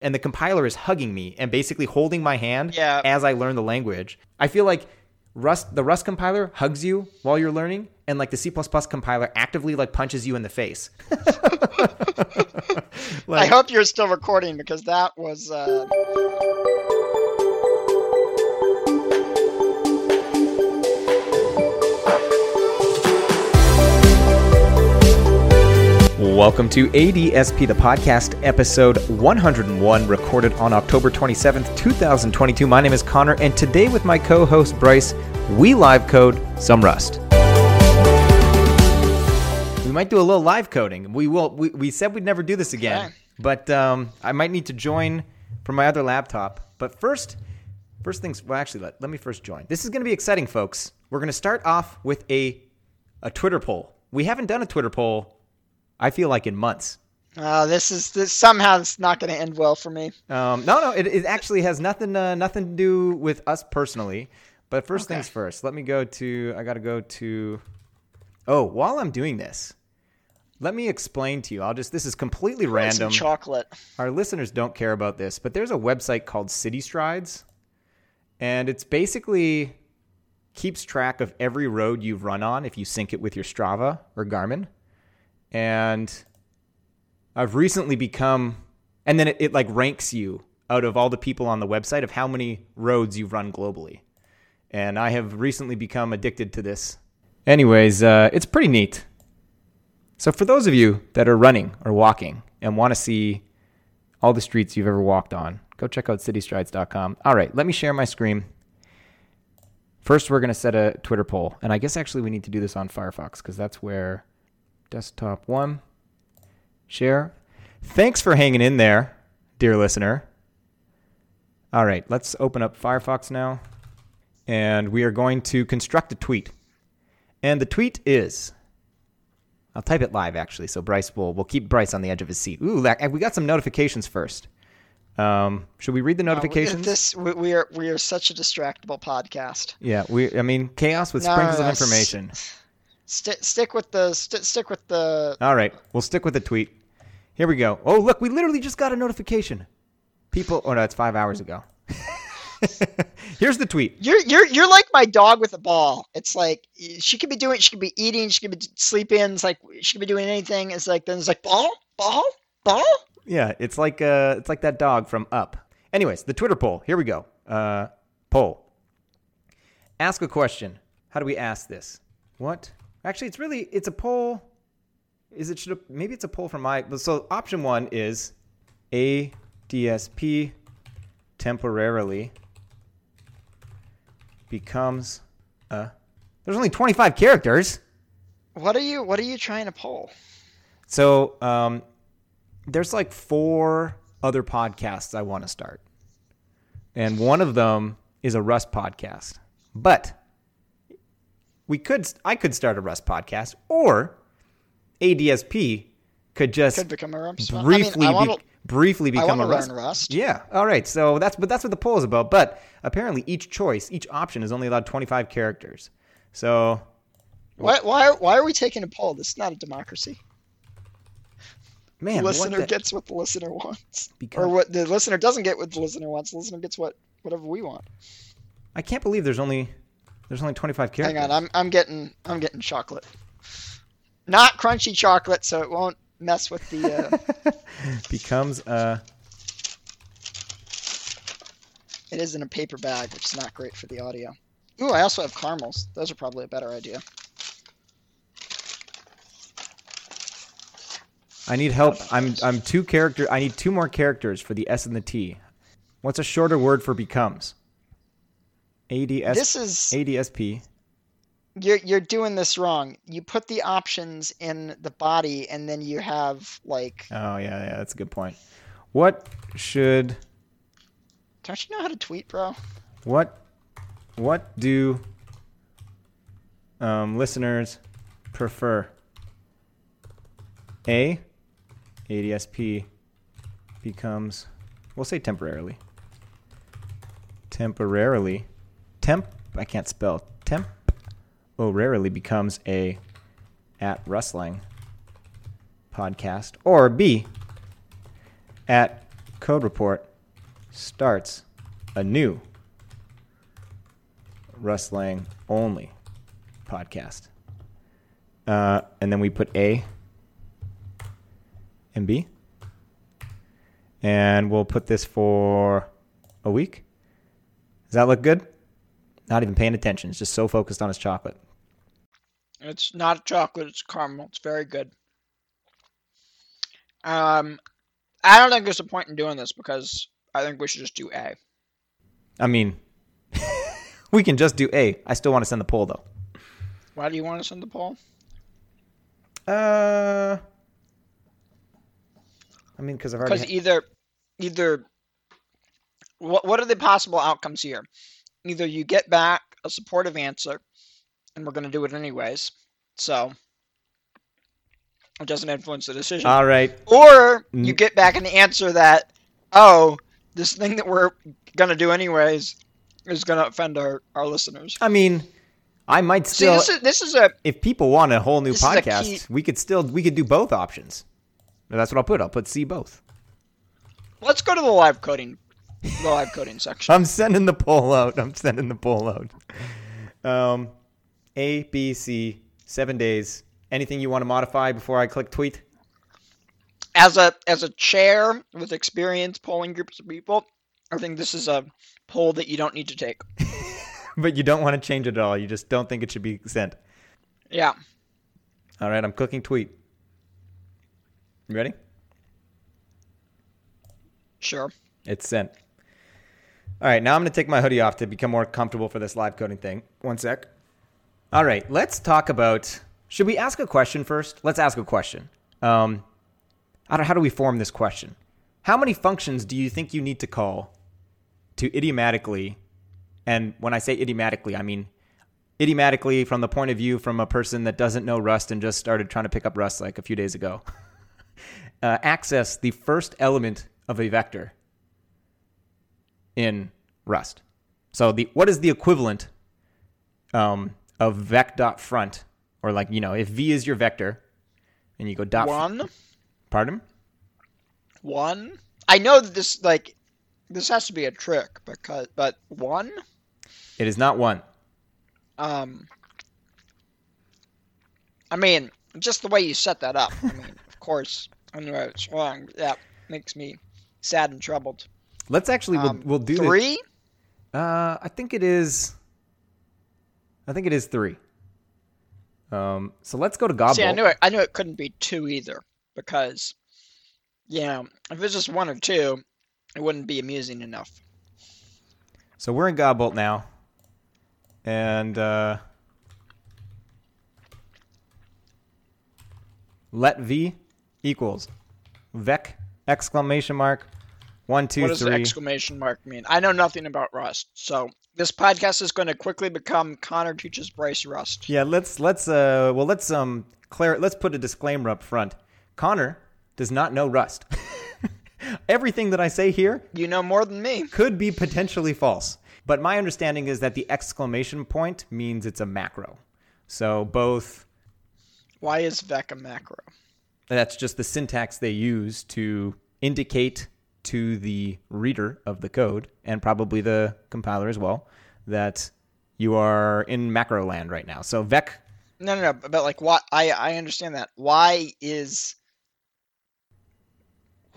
and the compiler is hugging me and basically holding my hand Yeah. as I learn the language. I feel like Rust the Rust compiler hugs you while you're learning and like the C++ compiler actively like punches you in the face. I hope you're still recording because that was. Uh... Welcome to ADSP, the podcast, episode 101, recorded on October 27th, 2022. My name is Conor, and today with my co host Bryce, we live code some Rust. We might do a little live coding. We will. We, we said we'd never do this again, Okay. but um, I might need to join from my other laptop. But first, first things. Well, actually, let, let me first join. This is going to be exciting, folks. We're going to start off with a a Twitter poll. We haven't done a Twitter poll. I feel like in months. Uh, this is this somehow it's not going to end well for me. Um, no, no, it, it actually has nothing uh, nothing to do with us personally. But first Okay. things first. Let me go to. I got to go to. Oh, while I'm doing this, let me explain to you. I'll just. This is completely random. chocolate. Our listeners don't care about this, but there's a website called City Strides, and it's basically keeps track of every road you've run on if you sync it with your Strava or Garmin. And I've recently become, and then it, it like ranks you out of all the people on the website of how many roads you've run globally. And I have recently become addicted to this. Anyways, uh, it's pretty neat. So for those of you that are running or walking and want to see all the streets you've ever walked on, go check out citystrides.com. All right, let me share my screen. First, we're going to set a Twitter poll. And I guess actually we need to do this on Firefox because that's where desktop one, share. Thanks for hanging in there, dear listener. All right, let's open up Firefox now. And we are going to construct a tweet. And the tweet is I'll type it live actually, so Bryce will we'll keep Bryce on the edge of his seat. Ooh, that, we got some notifications first. Um, should we read the Uh, notifications? this we, we are we are such a distractible podcast. yeah, we. I mean, chaos with No, sprinkles no, of no, s- Stick stick with the st- stick with the. All right, we'll stick with the tweet. Here we go. Oh, look, we literally just got a notification. People, oh no, it's five hours ago. Here's the tweet. You're you're you're like my dog with a ball. It's like she could be doing, she could be eating, she could be sleeping. It's like she could be doing anything. It's like then it's like ball, ball, ball. Yeah, it's like uh, it's like that dog from Up. Anyways, the Twitter poll. Here we go. Uh, poll. Ask a question. How do we ask this? What? Actually, it's really it's a poll. Is it should maybe it's a poll from my but so option one is a DSP temporarily becomes a. There's only 25 characters. What are you What are you trying to pull? So um, there's like four other podcasts I want to start, and one of them is a Rust podcast. But we could, I could start a Rust podcast, or ADSP could just Could become a Rust. briefly I, mean, I be- briefly become a Rust. Rust. Yeah. All right. So that's but that's what the poll is about. But apparently, each choice, each option is only allowed 25 characters. So Why why why are we taking a poll? This is not a democracy. man, the listener the- gets what the listener wants, Because- or what the listener doesn't get what the listener wants. The listener gets what whatever we want. I can't believe there's only there's only 25 characters. Hang on, I'm I'm getting I'm getting chocolate, not crunchy chocolate, so it won't mess with the. Uh, becomes a it is in a paper bag, which is not great for the audio. Ooh, I also have caramels. Those are probably a better idea. I need help. I'm I'm two character. I need two more characters for the S and the T. What's a shorter word for becomes? ADS This is ADSP. you're you're doing this wrong. You put the options in the body, and then you have like. Oh yeah, yeah, that's a good point. What should Don't you know how to tweet, bro? what what do um, listeners prefer? A ADSP becomes we'll say temporarily. Temporarily temp I can't spell temp oh rarely becomes a at rustling podcast or B at code report starts a new Rustling only podcast. Uh, and then we put A and B. And we'll put this for a week. Does that look good? Not even paying attention. It's just so focused on his chocolate. It's not chocolate, it's caramel. It's very good. Um, I don't think there's a point in doing this because I think we should just do A. I mean, we can just do A. I still want to send the poll though. Why do you want to send the poll? Uh, I mean, because I've already. Because either, either, what what are the possible outcomes here? Either you get back a supportive answer, and we're going to do it anyways, so it doesn't influence the decision. All right. Or you get back an answer that, oh, this thing that we're going to do anyways is going to offend our, our listeners. I mean, I might See, still. this is this is a if people want a whole new a key- podcast, we could still we could do both options. That's what I'll put. I'll put C both. let's go to the live coding, live coding section. I'm sending the poll out. I'm sending the poll out. Um, A, B, C, seven days. Anything you want to modify before I click tweet? As a as a chair with experience polling groups of people, I think this is a poll that you don't need to take. But you don't want to change it at all. You just don't think it should be sent. Yeah. All right, I'm clicking tweet. You ready? Sure. It's sent. All right, now I'm going to take my hoodie off to become more comfortable for this live coding thing. One sec. All right, let's talk about. Should we ask a question first? Let's ask a question. Um, how do we form this question? How many functions do you think you need to call to idiomatically? And when I say idiomatically, I mean idiomatically from the point of view from a person that doesn't know Rust and just started trying to pick up Rust like a few days ago. uh, access the first element of a vector in Rust. So the what is the equivalent um, of vec dot front, or like you know, if v is your vector, and you go dot. One. pardon? One. I know that this like this has to be a trick because but one. It is not one. Um. I mean, just the way you set that up. I mean, of course, I know it's wrong. That makes me sad and troubled. Let's actually we'll, Um, we'll do this. three. Uh, I think it is. I think it is three. Um, so let's go to Godbolt. See, I knew it. I knew it couldn't be two either because, you know, if it's just one or two, it wouldn't be amusing enough. So we're in Godbolt now. And uh, let v equals vec exclamation mark one two what does three. exclamation mark mean? I know nothing about Rust, so this podcast is going to quickly become Conor teaches Bryce Rust. yeah, let's let's uh well let's um clar- let's put a disclaimer up front. Conor does not know Rust. Everything that I say here You know more than me. could be potentially false. But my understanding is that the exclamation point means it's a macro. So both Why is Vec a macro? that's just the syntax they use to indicate to the reader of the code and probably the compiler as well that you are in macro land right now. So vec No, no, no. But like, what? I I understand that. Why is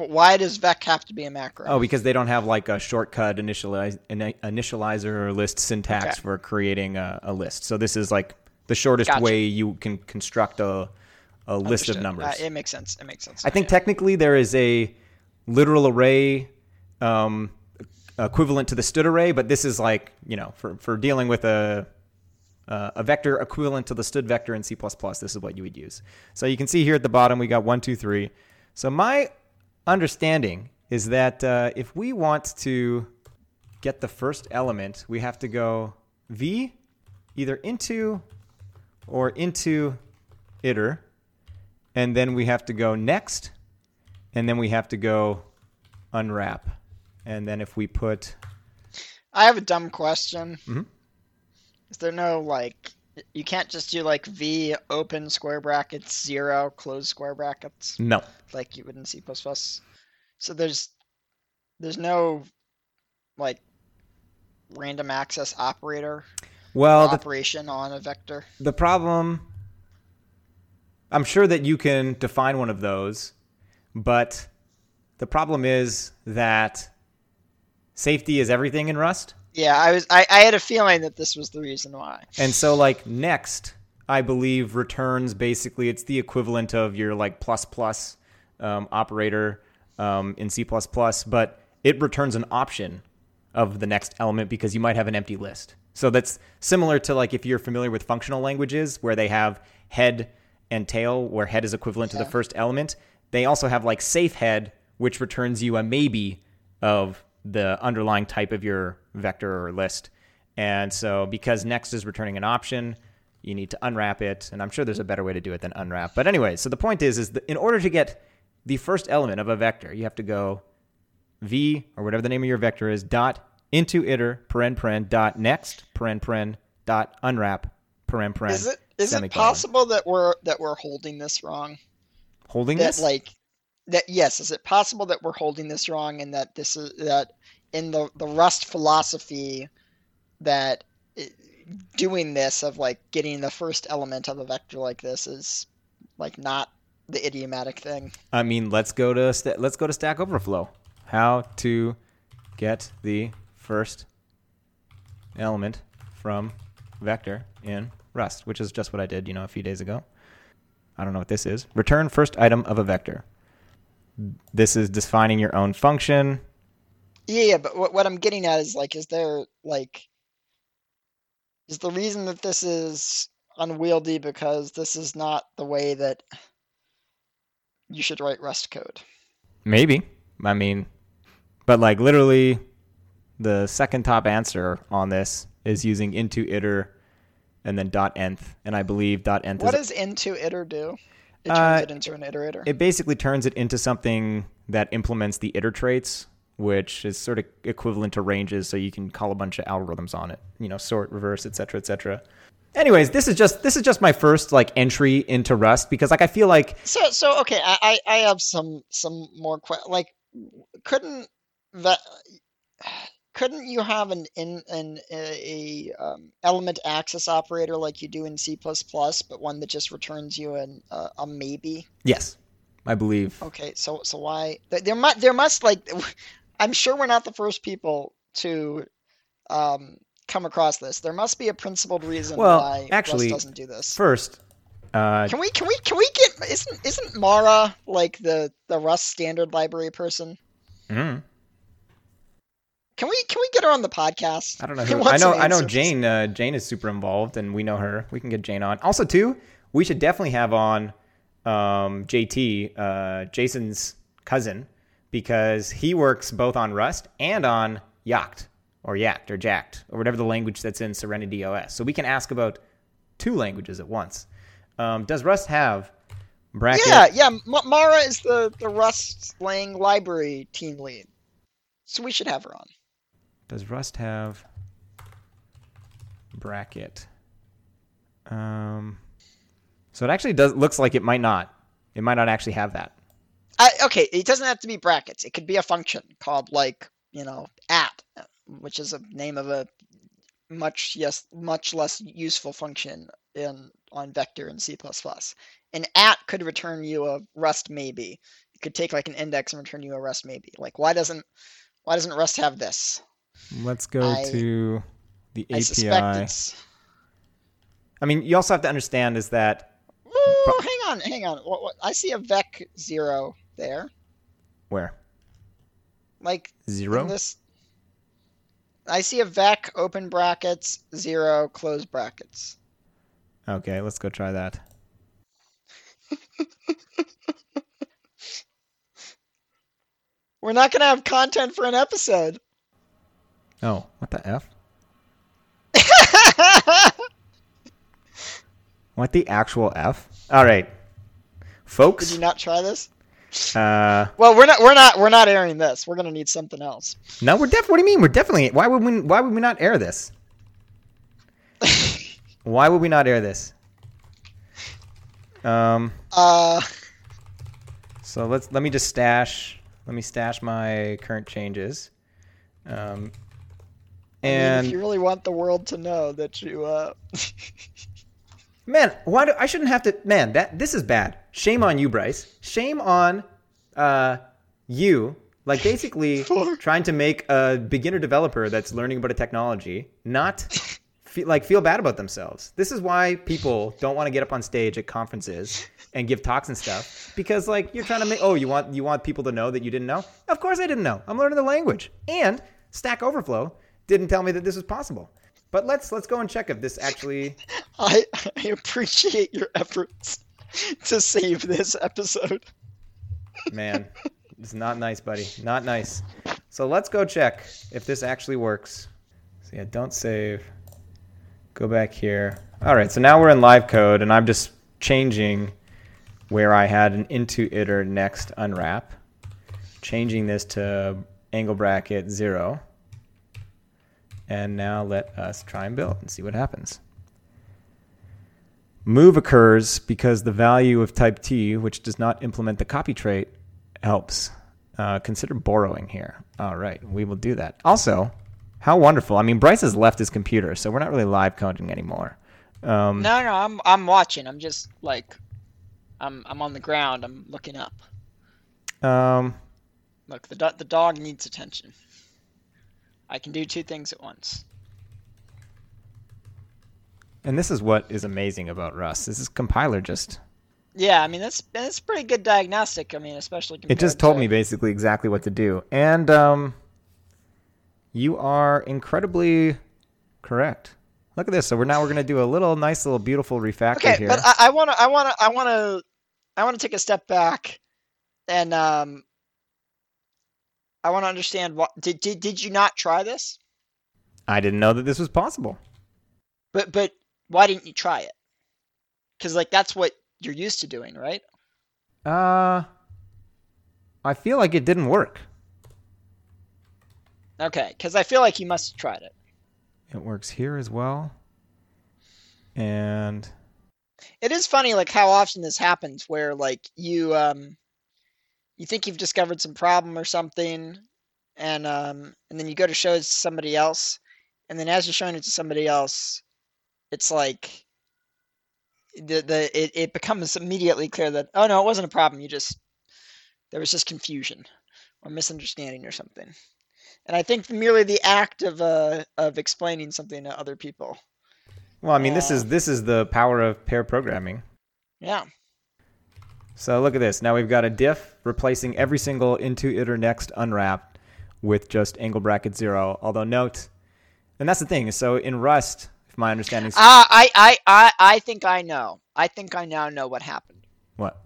why does Vec have to be a macro? oh because they don't have like a shortcut initialize, initializer or list syntax Okay. for creating a, a list. So this is like the shortest Gotcha. way you can construct a a list of numbers. Uh, it makes sense. It makes sense. I think technically there is a literal array um, equivalent to the std array, but this is like you know for for dealing with a uh, a vector equivalent to the std vector in C++. This is what you would use. So you can see here at the bottom we got one, two, three. So my understanding is that uh, if we want to get the first element, we have to go v either into or into iter, and then we have to go next, and then we have to go unwrap. And then if we put I have a dumb question. Mhm. Is there no like you can't just do like v open square brackets zero close square brackets no, like you would in C++? Plus So there's there's no like random access operator Well, the, operation on a vector. the problem I'm sure that you can define one of those, but the problem is that safety is everything in Rust. Yeah, I was I, I had a feeling that this was the reason why. And so like next, I believe returns basically it's the equivalent of your like plus plus um, operator um, in C++, but it returns an option of the next element because you might have an empty list. So that's similar to like if you're familiar with functional languages where they have head and tail, where head is equivalent to the first element. They also have like safe head, which returns you a maybe of the underlying type of your vector or list. And so because next is returning an option, you need to unwrap it. And I'm sure there's a better way to do it than unwrap. But anyway, so the point is, is in order to get the first element of a vector, you have to go v or whatever the name of your vector is dot into iter paren paren dot next paren paren dot unwrap paren paren. Is it is it possible that we're that we're holding this wrong? Holding that this? like that yes is it possible that we're holding this wrong and that this is that in the the rust philosophy that it, doing this of like getting the first element of a vector like this is like not the idiomatic thing I mean, let's go to sta let's go to Stack Overflow. How to get the first element from vector in Rust, which is just what I did, you know, a few days ago. I don't know what this is. Return first item of a vector. This is defining your own function. yeah yeah but what, what i'm getting at is like is there like is the reason that this is unwieldy because this is not the way that you should write rust code Maybe. I mean, but like literally, the second top answer on this is using into iter and then dot nth, and I believe dot nth What is does into iter do? It turns Uh, it into an iterator. it basically turns it into something that implements the iter traits, which is sort of equivalent to ranges, so you can call a bunch of algorithms on it, you know, sort, reverse, etc., etc. Anyways, this is just this is just my first like entry into Rust because like I feel like so so okay, I I, I have some some more que- like couldn't that couldn't you have an in an a, a um, element access operator like you do in C++, but one that just returns you an uh, a maybe? yes, I believe Okay, so so why there must there must like I'm sure we're not the first people to um, come across this. There must be a principled reason Well, why actually, Rust doesn't do this. first. Uh, Can we can we can we get isn't isn't Mara like the the Rust standard library person? mm. Can we can we get her on the podcast? I don't know. Who, I know. I know. Jane. Uh, Jane is super involved, and we know her. We can get Jane on. Also, too, we should definitely have on um, JT, uh, Jason's cousin, because he works both on Rust and on Yacht or Yacht or Jacked or whatever the language that's in Serenity OS. So we can ask about two languages at once. Um, does Rust have bracket? Yeah, yeah. M- Mara is the the Rust Lang library team lead, so we should have her on. Does Rust have bracket? Um, so it actually does looks like it might not. It might not actually have that. Okay, it doesn't have to be brackets. It could be a function called like you know at, which is a name of a much yes much less useful function in on vector in C++. An at could return you a Rust maybe. It could take like an index and return you a Rust maybe. Like why doesn't why doesn't Rust have this? Let's go I- to the I suspect API. it's. I mean, you also have to understand is that Ooh, hang on, hang on. What, what, I see a vec zero there. where Like zero. this I see a vec open brackets zero close brackets. Okay, let's go try that. We're not gonna have content for an episode. Oh, what the f? What the actual f? All right, Folks. Did you not try this? Uh, Well, we're not we're not we're not airing this. We're gonna need something else. no, we're def. What do you mean? We're definitely. Why would we? Why would we not air this? Why would we not air this? Um. uh So let's let me just stash Let me stash my current changes. Um, I mean, and if you really want the world to know that you, uh, man, why do I shouldn't have to? Man, that this is bad. Shame on you, Bryce. Shame on uh, you. Like basically trying to make a beginner developer that's learning about a technology not feel, like feel bad about themselves. This is why people don't want to get up on stage at conferences and give talks and stuff because like you're trying to make oh you want you want people to know that you didn't know. Of course I didn't know. I'm learning the language. And Stack Overflow didn't tell me that this was possible. But let's let's go and check if this actually I, I appreciate your efforts to save this episode. Man, it's not nice, buddy. Not nice. So let's go check if this actually works. So yeah, don't save. Go back here. All right, so now we're in live code, and I'm just changing where I had an into iter next unwrap, changing this to angle bracket zero. And now let us try and build and see what happens. Move occurs because the value of type T, which does not implement the copy trait, helps. Uh, consider borrowing here. All right, we will do that. Also, how wonderful. I mean, Bryce has left his computer, so we're not really live coding anymore. Um, No, no, I'm I'm watching. I'm just like, I'm I'm on the ground. I'm looking up. um, Look, the do- the dog needs attention. I can do two things at once. and this is what is amazing about Rust. This is compiler just Yeah, I mean that's that's pretty good diagnostic. I mean, especially it just told to- me basically exactly what to do. And um, you are incredibly correct. Look at this. So we're now we're gonna do a little nice little beautiful refactor Okay, here. but I want to I want to I want to I want to take a step back, and um, I want to understand what did did did you not try this? I didn't know that this was possible. But but why didn't you try it? Because like that's what you're used to doing, right? Uh, I feel like it didn't work. Okay, because I feel like you must have tried it. It works here as well. And It is funny, like how often this happens, where like you um, you think you've discovered some problem or something, and um, and then you go to show it to somebody else, and then as you're showing it to somebody else, it's like the the it, it becomes immediately clear that oh no, it wasn't a problem. You just there was just confusion or misunderstanding or something. And I think merely the act of uh of explaining something to other people. well, I mean, this Uh, is this is the power of pair programming. Yeah. So look at this. Now we've got a diff replacing every single into iter next unwrapped with just angle bracket zero. Although note, and that's the thing. So in Rust, if my understanding is Ah, I, I, I, I think I know. I think I now know what happened. what?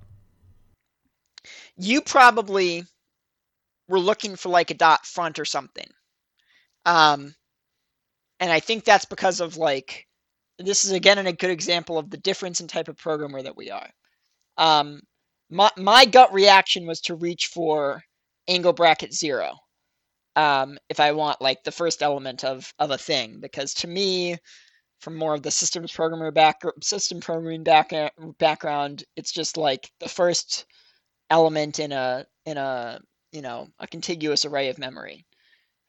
You probably were looking for like a dot front or something. Um, and I think that's because of like, this is again a good example of the difference in type of programmer that we are. Um, my, my gut reaction was to reach for angle bracket zero. Um, if I want like the first element of, of a thing, because to me, from more of the systems programmer back system programming back, background, it's just like the first element in a in a you know a contiguous array of memory.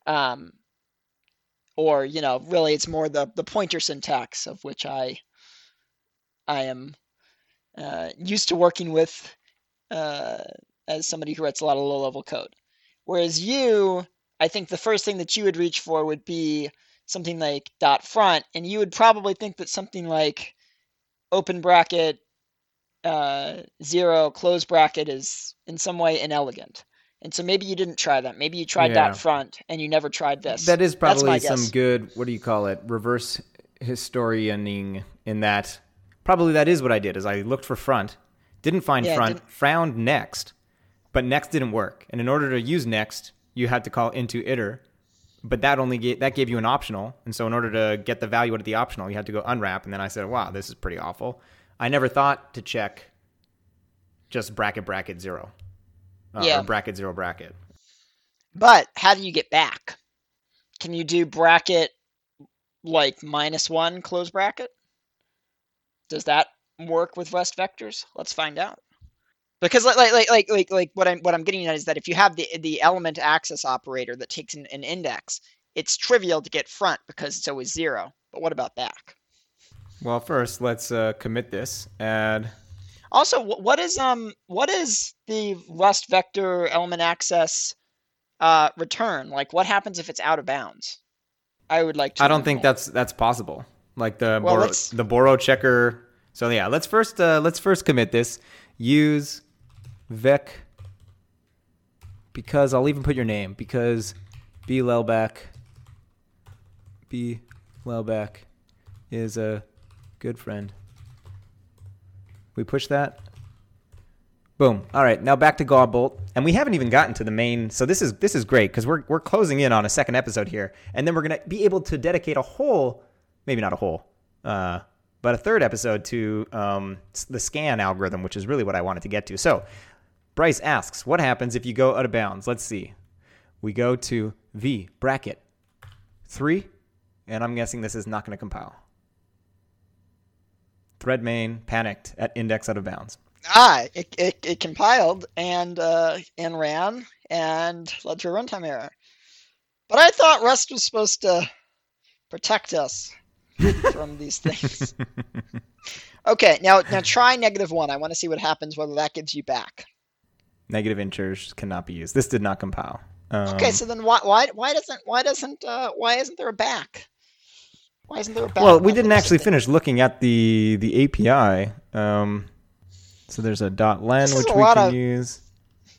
Um, or you know really it's more the the pointer syntax of which I I am uh, used to working with uh, as somebody who writes a lot of low level code. Whereas you, I think the first thing that you would reach for would be something like dot front, and you would probably think that something like open bracket uh, zero close bracket is in some way inelegant. And so maybe you didn't try that. Maybe you tried Yeah. dot front and you never tried this. That is probably some guess. good. What do you call it? Reverse historianing. In that, probably that is what I did. Is I looked for front, didn't find Yeah, front, didn't- found next, but next didn't work. And in order to use next, you had to call into iter, but that only gave, that gave you an optional. And so in order to get the value out of the optional, you had to go unwrap. And then I said, wow, this is pretty awful. I never thought to check just bracket bracket zero, uh, Yeah. or bracket zero bracket. But how do you get back? Can you do bracket like minus one close bracket? Does that work with Rust vectors? Let's find out. Because like like like like like what I'm what I'm getting at is that if you have the the element access operator that takes an, an index, it's trivial to get front because it's always zero. But what about back? Well, first let's uh, commit this. Add. Also, what is um what is the Rust vector element access uh, return? Like, what happens if it's out of bounds? I would like to. I don't think more. that's that's possible. Like the well, borrow, the borrow checker. So yeah, let's first uh, let's first commit this. Use vec because I'll even put your name because B Lelbach B Lelbach is a good friend. We push that. Boom. All right, now back to Godbolt, and we haven't even gotten to the main. So this is this is great because we're we're closing in on a second episode here, and then we're gonna be able to dedicate a whole, maybe not a whole, uh, but a third episode to um, the scan algorithm, which is really what I wanted to get to. So Bryce asks, what happens if you go out of bounds? Let's see. We go to v bracket three, and I'm guessing this is not going to compile. Thread main panicked at index out of bounds. Ah, it, it, it compiled and uh, and ran and led to a runtime error. But I thought Rust was supposed to protect us from these things. okay, now now try negative one. I want to see what happens whether that gives you back. Negative integers cannot be used. This did not compile. Um, okay, so then why why why doesn't why doesn't uh, why isn't there a back? Why isn't there a back? Well, we didn't actually finish looking at the the API. Um, so there's a dot .len which we can of, use.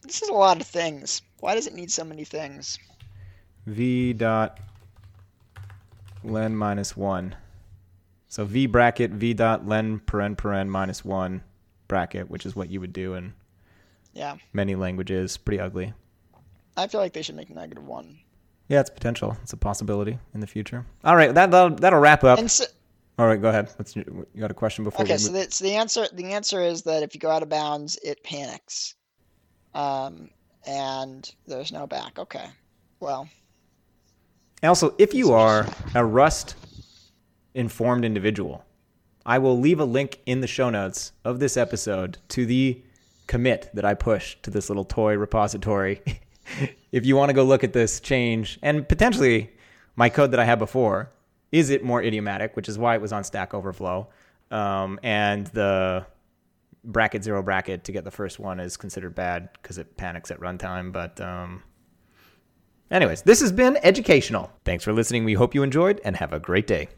This is a lot of things. Why does it need so many things? v dot len minus one. So v bracket v dot len paren paren minus one bracket, which is what you would do in yeah many languages. Pretty ugly. I feel like they should make negative one. Yeah, it's potential. It's a possibility in the future. All right, that that'll, that'll wrap up. So, All right, go ahead. Your, you got a question before? Okay, so the, so the answer the answer is that if you go out of bounds, it panics, um, and there's no back. Okay, well. Also, if you are a Rust informed individual, I will leave a link in the show notes of this episode to the commit that I pushed to this little toy repository if you want to go look at this change and potentially my code that I had before, is it more idiomatic, which is why it was on Stack Overflow. Um, and the bracket zero bracket to get the first one is considered bad because it panics at runtime. But, um, anyways, this has been educational. Thanks for listening. We hope you enjoyed and have a great day.